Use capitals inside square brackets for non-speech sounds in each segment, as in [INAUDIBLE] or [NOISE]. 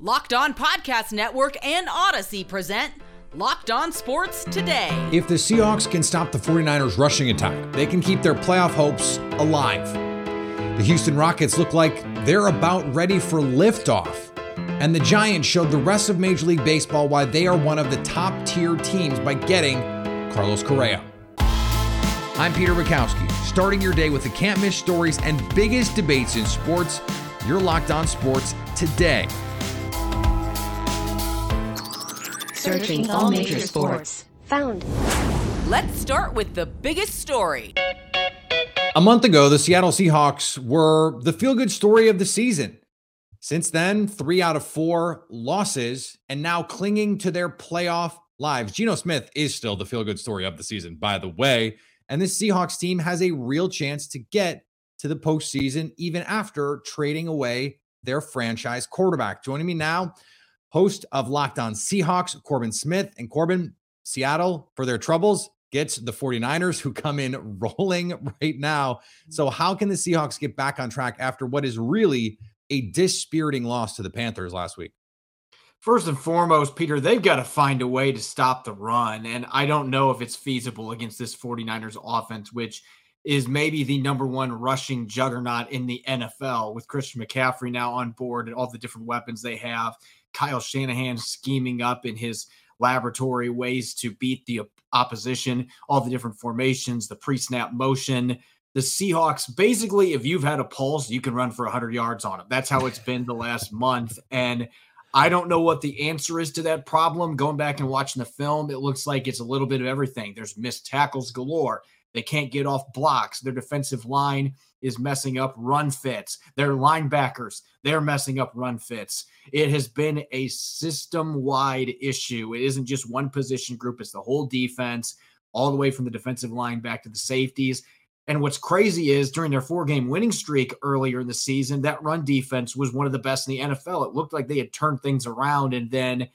Locked On Podcast Network and Odyssey present Locked On Sports Today. If the Seahawks can stop the 49ers' rushing attack, they can keep their playoff hopes alive. The Houston Rockets look like they're about ready for liftoff. And the Giants showed the rest of Major League Baseball why they are one of the top tier teams by getting Carlos Correa. I'm Peter Bukowski, starting your day with the can't miss stories and biggest debates in sports. You're locked on sports today. Searching all major sports. Found. Let's start with the biggest story. A month ago, the Seattle Seahawks were the feel good story of the season. Since then, three out of four losses, and now clinging to their playoff lives. Geno Smith is still the feel good story of the season, by the way. And this Seahawks team has a real chance to get to the postseason even after trading away their franchise quarterback. Joining me now, host of Locked On Seahawks, Corbin Smith. And Corbin, Seattle, for their troubles, gets the 49ers who come in [LAUGHS] rolling right now. So, mm-hmm. how can the Seahawks get back on track after what is really a dispiriting loss to the Panthers last week? First and foremost, Peter, they've got to find a way to stop the run. And I don't know if it's feasible against this 49ers offense, which is maybe the number one rushing juggernaut in the NFL with Christian McCaffrey now on board and all the different weapons they have. Kyle Shanahan scheming up in his laboratory ways to beat the opposition, all the different formations, the pre snap motion. The Seahawks, basically, if you've had a pulse, you can run for 100 yards on them. That's how it's been the last [LAUGHS] month. And I don't know what the answer is to that problem. Going back and watching the film, it looks like it's a little bit of everything. There's missed tackles galore. They can't get off blocks. Their defensive line is messing up run fits. Their linebackers, they're messing up run fits. It has been a system wide issue. It isn't just one position group, it's the whole defense, all the way from the defensive line back to the safeties. And what's crazy is during their four game winning streak earlier in the season, that run defense was one of the best in the NFL. It looked like they had turned things around. And then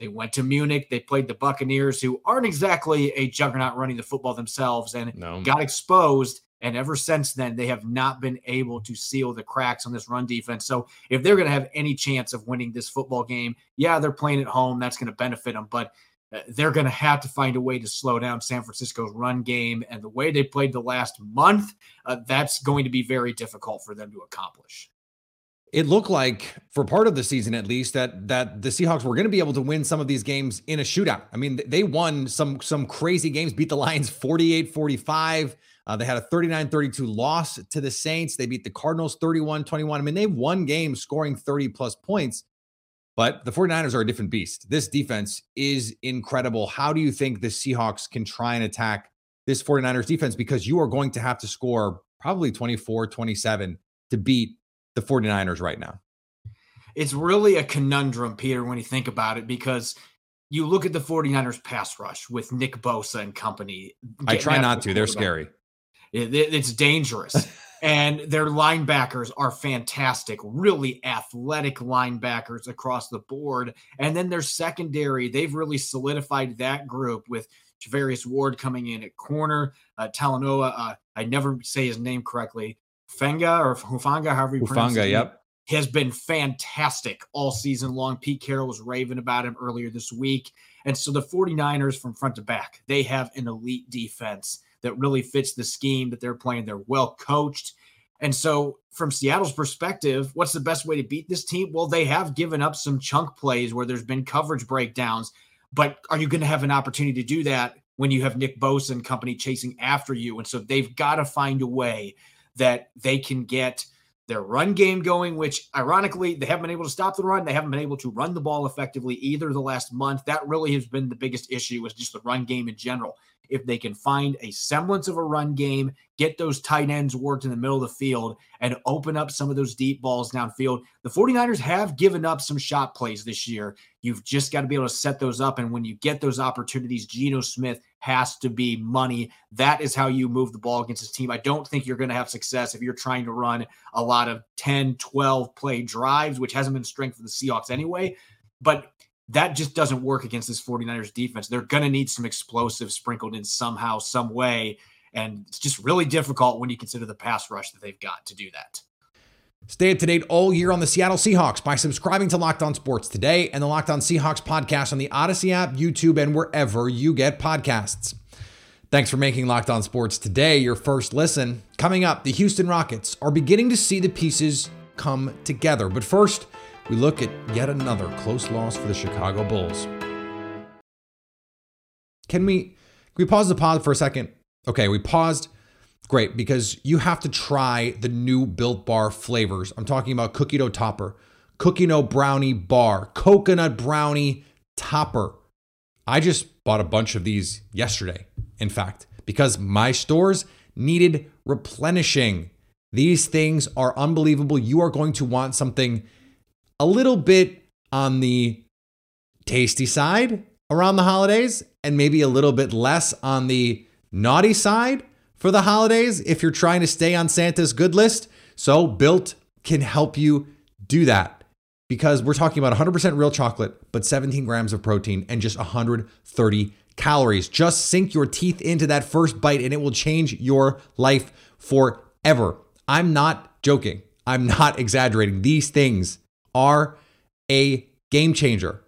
they went to Munich. They played the Buccaneers, who aren't exactly a juggernaut running the football themselves, and no. got exposed. And ever since then, they have not been able to seal the cracks on this run defense. So, if they're going to have any chance of winning this football game, yeah, they're playing at home. That's going to benefit them. But uh, they're going to have to find a way to slow down San Francisco's run game. And the way they played the last month, uh, that's going to be very difficult for them to accomplish. It looked like for part of the season at least that that the Seahawks were going to be able to win some of these games in a shootout. I mean, they won some some crazy games, beat the Lions 48-45. Uh, they had a 39-32 loss to the Saints. They beat the Cardinals 31-21. I mean, they won games scoring 30 plus points. But the 49ers are a different beast. This defense is incredible. How do you think the Seahawks can try and attack this 49ers defense? Because you are going to have to score probably 24, 27 to beat the 49ers right now. It's really a conundrum, Peter, when you think about it, because you look at the 49ers pass rush with Nick Bosa and company. I try not to. They're scary. It, it, it's dangerous. [LAUGHS] and their linebackers are fantastic, really athletic linebackers across the board. And then their secondary, they've really solidified that group with Charvarius Ward coming in at corner, uh, Talanoa. Uh, I never say his name correctly. Fenga or Hufanga, however you Hufanga, pronounce it. Yep. Has been fantastic all season long. Pete Carroll was raving about him earlier this week. And so the 49ers from front to back, they have an elite defense that really fits the scheme that they're playing. They're well coached. And so, from Seattle's perspective, what's the best way to beat this team? Well, they have given up some chunk plays where there's been coverage breakdowns, but are you going to have an opportunity to do that when you have Nick Bosa and company chasing after you? And so, they've got to find a way that they can get their run game going, which ironically, they haven't been able to stop the run. They haven't been able to run the ball effectively either the last month. That really has been the biggest issue, is just the run game in general if they can find a semblance of a run game, get those tight ends worked in the middle of the field, and open up some of those deep balls downfield. The 49ers have given up some shot plays this year. You've just got to be able to set those up. And when you get those opportunities, Geno Smith has to be money. That is how you move the ball against this team. I don't think you're going to have success if you're trying to run a lot of 10, 12 play drives, which hasn't been strength for the Seahawks anyway. But that just doesn't work against this 49ers defense. They're going to need some explosive sprinkled in somehow, some way. And it's just really difficult when you consider the pass rush that they've got to do that. Stay up to date all year on the Seattle Seahawks by subscribing to Locked On Sports today and the Locked On Seahawks podcast on the Odyssey app, YouTube, and wherever you get podcasts. Thanks for making Locked On Sports today your first listen. Coming up, the Houston Rockets are beginning to see the pieces come together. But first, we look at yet another close loss for the Chicago Bulls. Can we can we pause the pod for a second? Okay, we paused. Great, because you have to try the new Built Bar flavors. I'm talking about cookie dough topper, cookie dough brownie bar, coconut brownie topper. I just bought a bunch of these yesterday, in fact, because my stores needed replenishing. These things are unbelievable. You are going to want something a little bit on the tasty side around the holidays and maybe a little bit less on the naughty side for the holidays if you're trying to stay on Santa's good list. So, Built can help you do that because we're talking about 100% real chocolate, but 17 grams of protein and just 130 calories. Just sink your teeth into that first bite and it will change your life forever. I'm not joking. I'm [LAUGHS] not exaggerating. These things are a game changer.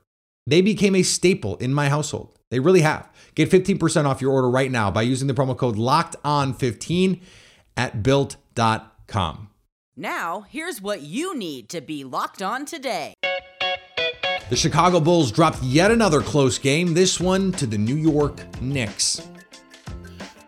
They became a staple in my household. They really have. Get 15% off your order right now by using the promo code locked on 15 at built.com. Now, here's what you need to be locked on today. The Chicago Bulls dropped yet another close game, this one to the New York Knicks.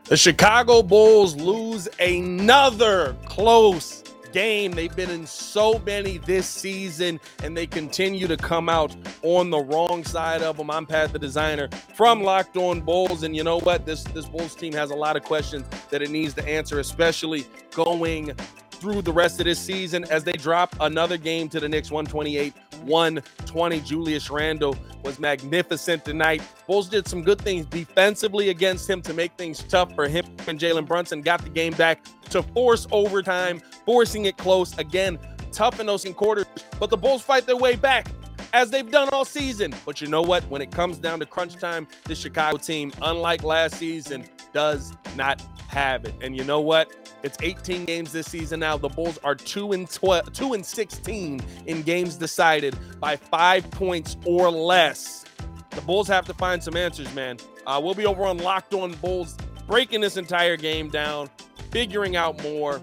The Chicago Bulls lose another close game. They've been in so many this season, and they continue to come out on the wrong side of them. I'm Pat, the designer from Locked On Bulls, and you know what? This this Bulls team has a lot of questions that it needs to answer, especially going through the rest of this season as they drop another game to the Knicks 128 120. Julius Randle was magnificent tonight. Bulls did some good things defensively against him to make things tough for him and Jalen Brunson. Got the game back to force overtime, forcing it close. Again, tough in those in quarters, but the Bulls fight their way back as they've done all season. But you know what? When it comes down to crunch time, this Chicago team, unlike last season, does not have it. And you know what? It's 18 games this season now. The Bulls are 2 and 12, 2 and 16 in games decided by 5 points or less. The Bulls have to find some answers, man. Uh, we'll be over on Locked On Bulls, breaking this entire game down, figuring out more.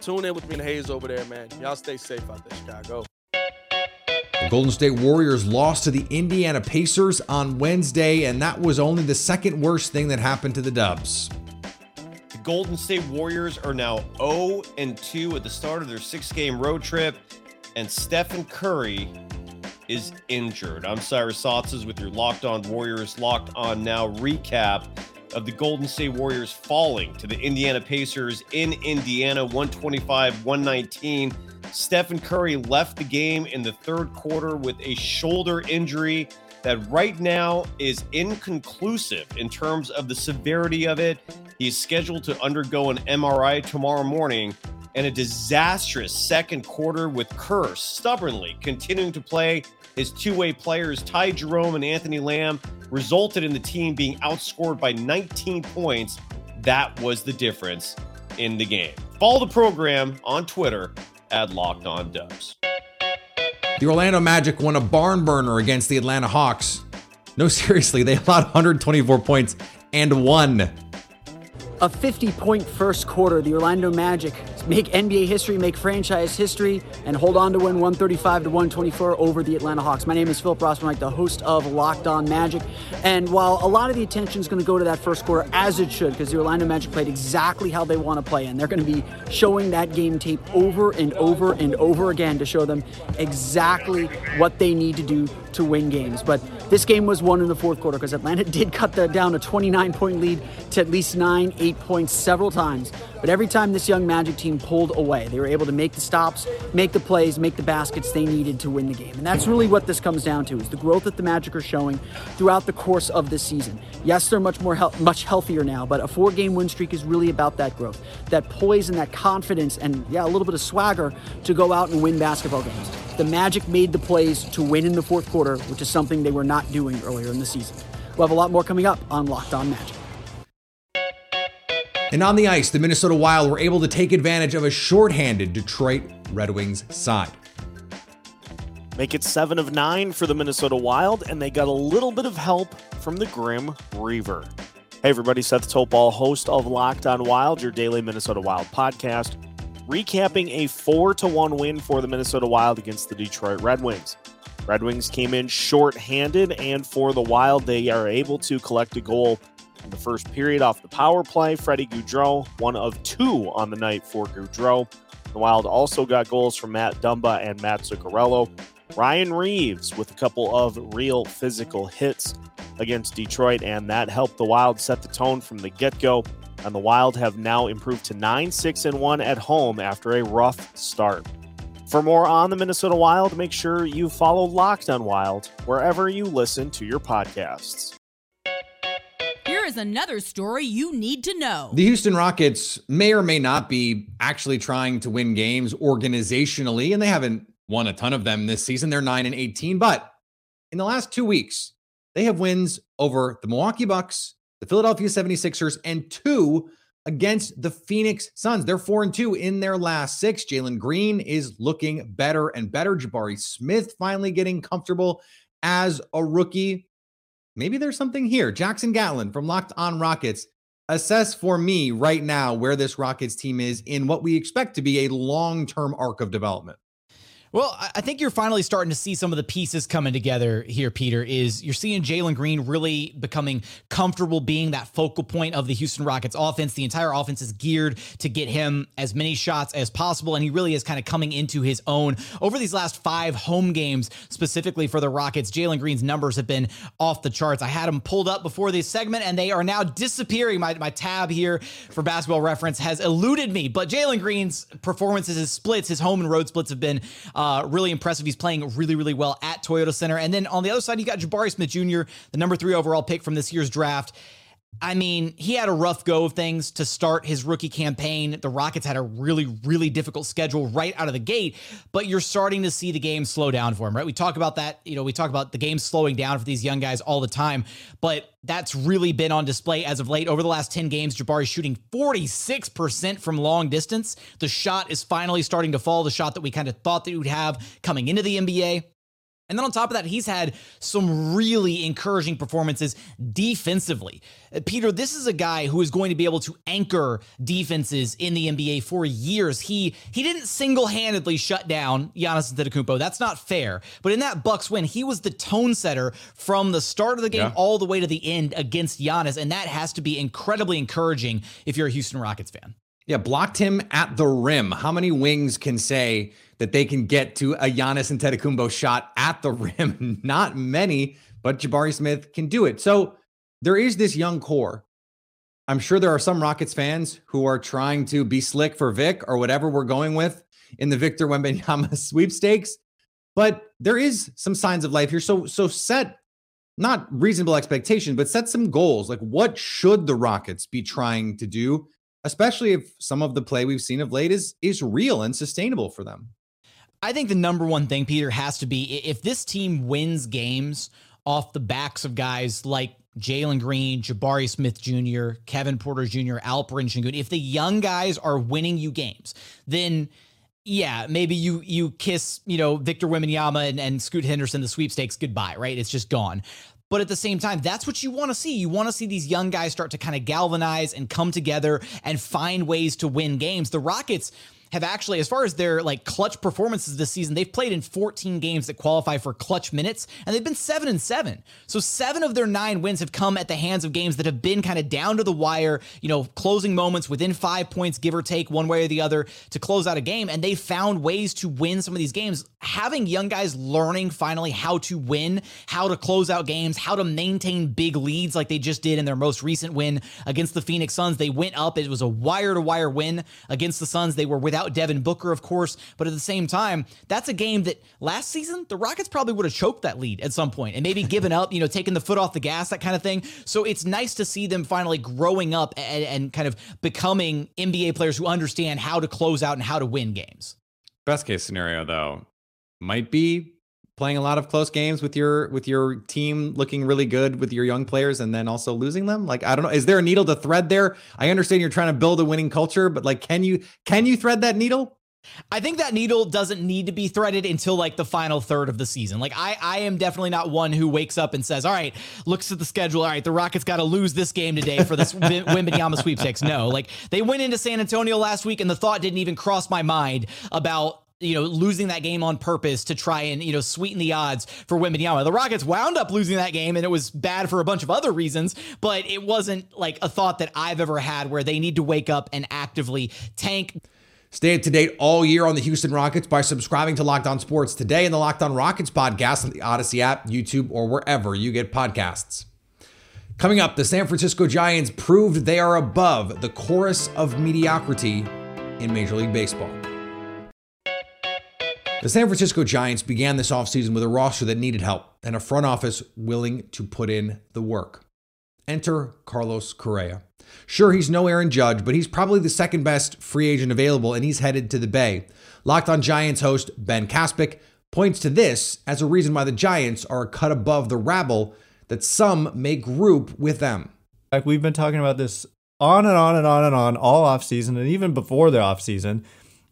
Tune in with me and Hayes over there, man. Y'all stay safe out there, Chicago. The Golden State Warriors lost to the Indiana Pacers on Wednesday, and that was only the second worst thing that happened to the Dubs. Golden State Warriors are now 0 and 2 at the start of their six game road trip, and Stephen Curry is injured. I'm Cyrus Saatsaz with your Locked On Warriors Locked On Now recap of the Golden State Warriors falling to the Indiana Pacers in Indiana 125 119. Stephen Curry left the game in the third quarter with a shoulder injury that right now is inconclusive in terms of the severity of it. He's scheduled to undergo an MRI tomorrow morning and a disastrous second quarter with Kerr stubbornly continuing to play his two way players, Ty Jerome and Anthony Lamb, resulted in the team being outscored by 19 points. That was the difference in the game. Follow the program on Twitter at Locked On Dubs. The Orlando Magic won a barn burner against the Atlanta Hawks. No, [LAUGHS] seriously, they allowed 124 points and won. A 50 point first quarter, the Orlando Magic make NBA history, make franchise history, and hold on to win 135 to 124 over the Atlanta Hawks. My name is Philip Rossman, the host of Locked On Magic. And while a lot of the attention is going to go to that first quarter, as it should, because the Orlando Magic played exactly how they want to play, and they're going to be showing that game tape over and over and over again to show them exactly what they need to do to win games. But this game was won in the fourth quarter because Atlanta [LAUGHS] did cut the, down a 29 point lead to at least nine, eight points several times. But every time this young Magic team pulled away, they were able to make the stops, make the plays, make the baskets they needed to win the game. And that's really what this comes down to: is the growth that the Magic are showing throughout the course of this season. Yes, they're much more he- much healthier now, but a four-game win streak is really about that growth, that poise and that confidence, and yeah, a little bit of swagger to go out and win basketball games. The Magic made the plays to win in the fourth quarter, which is something they were not doing earlier in the season. We'll have a lot more coming up on Locked On Magic. And on the ice, the Minnesota Wild were able to take advantage of a shorthanded Detroit Red Wings side. Make it seven of nine for the Minnesota Wild, and they got a little bit of help from the Grim Reaver. Hey, everybody, Seth Topal, host of Locked On Wild, your daily Minnesota Wild podcast, recapping a 4 to 1 win for the Minnesota Wild against the Detroit Red Wings. Red Wings came in short-handed, and for the Wild, they are able to collect a goal in the first period off the power play. Freddie Gaudreau, one of two on the night for Gaudreau. The Wild also got goals from Matt Dumba and Matt Zuccarello. Ryan Reaves with a couple of real physical hits against Detroit, and that helped the Wild set the tone from the get go. And the Wild have now improved to 9 6 and 1 at home after a rough start. For more on the Minnesota Wild, make sure you follow Locked on Wild wherever you listen to your podcasts. Is another story you need to know. The Houston Rockets may or may not be actually trying to win games organizationally, and they haven't won a ton of them this season. They're 9 and 18, but in the last 2 weeks, they have wins over the Milwaukee Bucks, the Philadelphia 76ers, and two against the Phoenix Suns. They're 4 and 2 in their last 6. Jalen Green is looking better and better. Jabari Smith finally getting comfortable as a rookie. Maybe there's something here. Jackson Gatlin from Locked On Rockets assess for me right now where this Rockets team is in what we expect to be a long term arc of development. Well, I think you're finally starting to see some of the pieces coming together here, Peter. Is you're seeing Jalen Green really becoming comfortable being that focal point of the Houston Rockets offense. The entire offense is geared to get him as many shots as possible, and he really is kind of coming into his own. Over these last five home games, specifically for the Rockets, Jalen Green's numbers have been off the charts. I had them pulled up before this segment, and they are now disappearing. My, my tab here for basketball reference has eluded me, but Jalen Green's performances, his splits, his home and road splits have been Uh, really impressive. He's playing really, really well at Toyota Center. And then on the other side, you got Jabari Smith Jr., the number three overall pick from this year's draft. I mean, he had a rough go of things to start his rookie campaign. The Rockets had a really, really difficult schedule right out of the gate, but you're starting to see the game slow down for him, right? We talk about that, you know, we talk about the game slowing down for these young guys all the time, but that's really been on display as of late. Over the last 10 games, Jabari shooting 46% from long distance. The shot is finally starting to fall, the shot that we kind of thought that he would have coming into the NBA. And then on top of that, he's had some really encouraging performances defensively. Uh, Peter, this is a guy who is going to be able to anchor defenses in the NBA for years. He he didn't single-handedly shut down Giannis Antetokounmpo. That's not fair. But in that Bucks win, he was the tone setter from the start of the game yeah. all the way to the end against Giannis, and that has to be incredibly encouraging if you're a Houston Rockets fan. Yeah, blocked him at the rim. How many wings can say that they can get to a Giannis Antetokounmpo shot at the [LAUGHS] rim. Not many, but Jabari Smith can do it. So there is this young core. I'm sure there are some Rockets fans who are trying to be slick for Vic or whatever we're going with in the Victor Wembanyama [LAUGHS] sweepstakes, but there is some signs of life here. So so set not reasonable expectation, but set some goals. Like what should the Rockets be trying to do, especially if some of the play we've seen of late is is real and sustainable for them? I think the number one thing, Peter, has to be if this team wins games off the backs of guys like Jalen Green, Jabari Smith Jr., Kevin Porter Jr., Alperen Sengun, if the young guys are winning you games, then yeah, maybe you you kiss, you know, Victor Wembanyama and, and Scoot Henderson the sweepstakes goodbye, right? It's just gone. But at the same time, that's what you want to see. You want to see these young guys start to kind of galvanize and come together and find ways to win games. The Rockets, have actually, as far as their like clutch performances this season, they've played in 14 games that qualify for clutch minutes, and they've been seven and seven. So seven of their nine wins have come at the hands of games that have been kind of down to the wire, you know, closing moments within five points, give or take one way or the other to close out a game. And they found ways to win some of these games. Having young guys learning finally how to win, how to close out games, how to maintain big leads like they just did in their most recent win against the Phoenix Suns. They went up. It was a wire to wire win against the Suns. They were without without Devin Booker, of course. But at the same time, that's a game that last season, the Rockets probably would have choked that lead at some point and maybe given up, [LAUGHS] you know, taking the foot off the gas, that kind of thing. So it's nice to see them finally growing up and, and kind of becoming NBA players who understand how to close out and how to win games. Best case scenario, though, might be playing a lot of close games with your with your team looking really good with your young players and then also losing them like i don't know is there a needle to thread there i understand you're trying to build a winning culture but like can you can you thread that needle I think that needle doesn't need to be threaded until like the final third of the season. Like I, I am definitely not one who wakes up and says, "All right, looks at the schedule. All right, the Rockets got to lose this game today for this [LAUGHS] Wembanyama sweepstakes." No, like they went into San Antonio last week, and the thought didn't even cross my mind about you know, losing that game on purpose to try and, you know, sweeten the odds for Wembanyama. The Rockets wound up losing that game and it was bad for a bunch of other reasons, but it wasn't like a thought that I've ever had where they need to wake up and actively tank. Stay up to date all year on the Houston Rockets by subscribing to Locked On Sports today in the Locked On Rockets podcast on the Odyssey app, YouTube, or wherever you get podcasts. Coming up, the San Francisco Giants proved they are above the chorus of mediocrity in Major League Baseball. The San Francisco Giants began this offseason with a roster that needed help and a front office willing to put in the work. Enter Carlos Correa. Sure, he's no Aaron Judge, but he's probably the second best free agent available, and he's headed to the Bay. Locked on Giants host Ben Kaspick points to this as a reason why the Giants are a cut above the rabble that some may group with them. Like we've been talking about this on and on and on and on all offseason and even before the offseason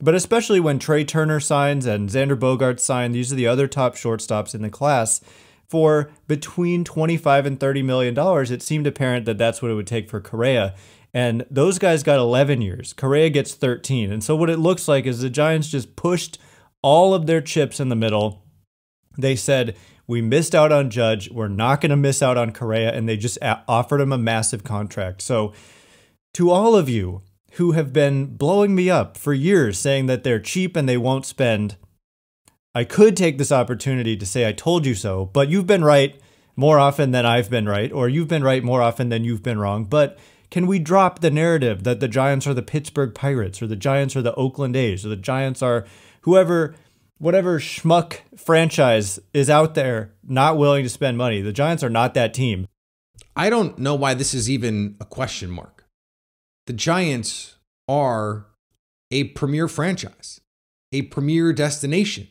but especially when Trea Turner signs and Xander Bogaerts sign, these are the other top shortstops in the class. For between 25 and 30 million dollars, it seemed apparent that that's what it would take for Correa. And those guys got 11 years. Correa gets 13. And so what it looks like is the Giants just pushed all of their chips in the middle. They said, we missed out on Judge. We're not going to miss out on Correa. And they just offered him a massive contract. So, to all of you who have been blowing me up for years saying that they're cheap and they won't spend. I could take this opportunity to say I told you so, but you've been right more often than I've been right, or you've been right more often than you've been wrong. But can we drop the narrative that the Giants are the Pittsburgh Pirates, or the Giants are the Oakland A's, or the Giants are whoever, whatever schmuck franchise is out there not willing to spend money? The Giants are not that team. I don't know why this is even a question mark the Giants are a premier franchise, a premier destination.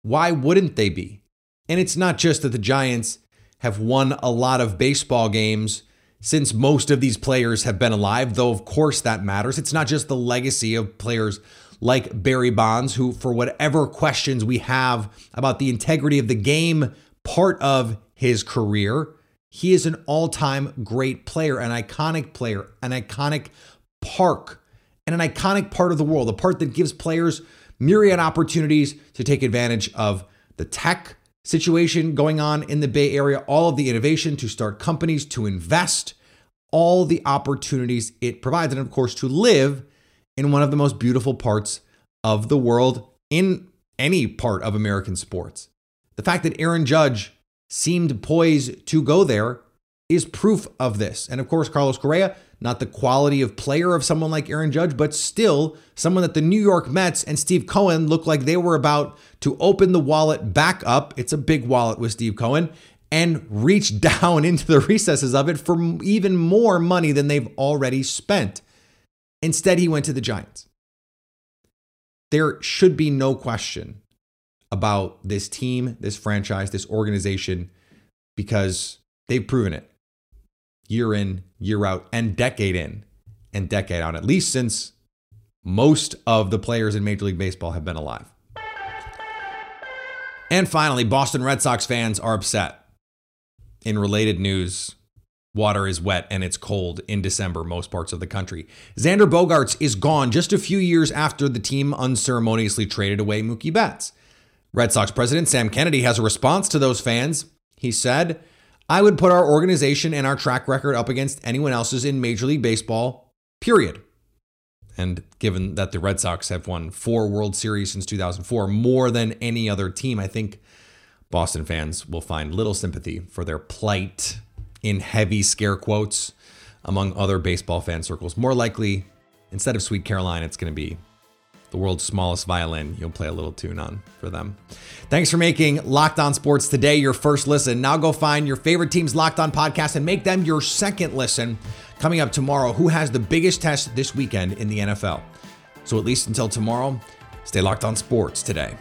Why wouldn't they be? And it's not just that the Giants have won a lot of baseball games since most of these players have been alive, though, of course, that matters. It's not just the legacy of players like Barry Bonds, who, for whatever questions we have about the integrity of the game part of his career, he is an all time great player, an iconic player, an iconic park, and an iconic part of the world, a part that gives players myriad opportunities to take advantage of the tech situation going on in the Bay Area, all of the innovation to start companies, to invest, all the opportunities it provides, and of course, to live in one of the most beautiful parts of the world in any part of American sports. The fact that Aaron Judge seemed poised to go there is proof of this. And of course, Carlos Correa, not the quality of player of someone like Aaron Judge, but still someone that the New York Mets and Steve Cohen looked like they were about to open the wallet back up. It's a big wallet with Steve Cohen and reach [LAUGHS] down into the recesses of it for even more money than they've already spent. Instead, he went to the Giants. There should be no question about this team, this franchise, this organization, because they've proven it year in, year out, and decade in and decade out, at least since most of the players in Major League Baseball have been alive. And finally, Boston Red Sox fans are upset. In related news, water is wet and it's cold in December, most parts of the country. Xander Bogaerts is gone just a few years after the team unceremoniously traded away Mookie Betts. Red Sox president Sam Kennedy has a response to those fans. He said, I would put our organization and our track record up against anyone else's in Major League Baseball, period. And given that the Red Sox have won four World Series since 2004, more than any other team, I think Boston fans will find little sympathy for their plight in heavy scare quotes among other baseball fan circles. More likely, instead of Sweet Caroline, it's going to be the world's smallest violin, you'll play a little tune on for them. Thanks for making Locked On Sports today your first listen. Now go find your favorite team's Locked On podcast and make them your second listen. Coming up tomorrow, who has the biggest test this weekend in the NFL? So at least until tomorrow, stay locked on sports today.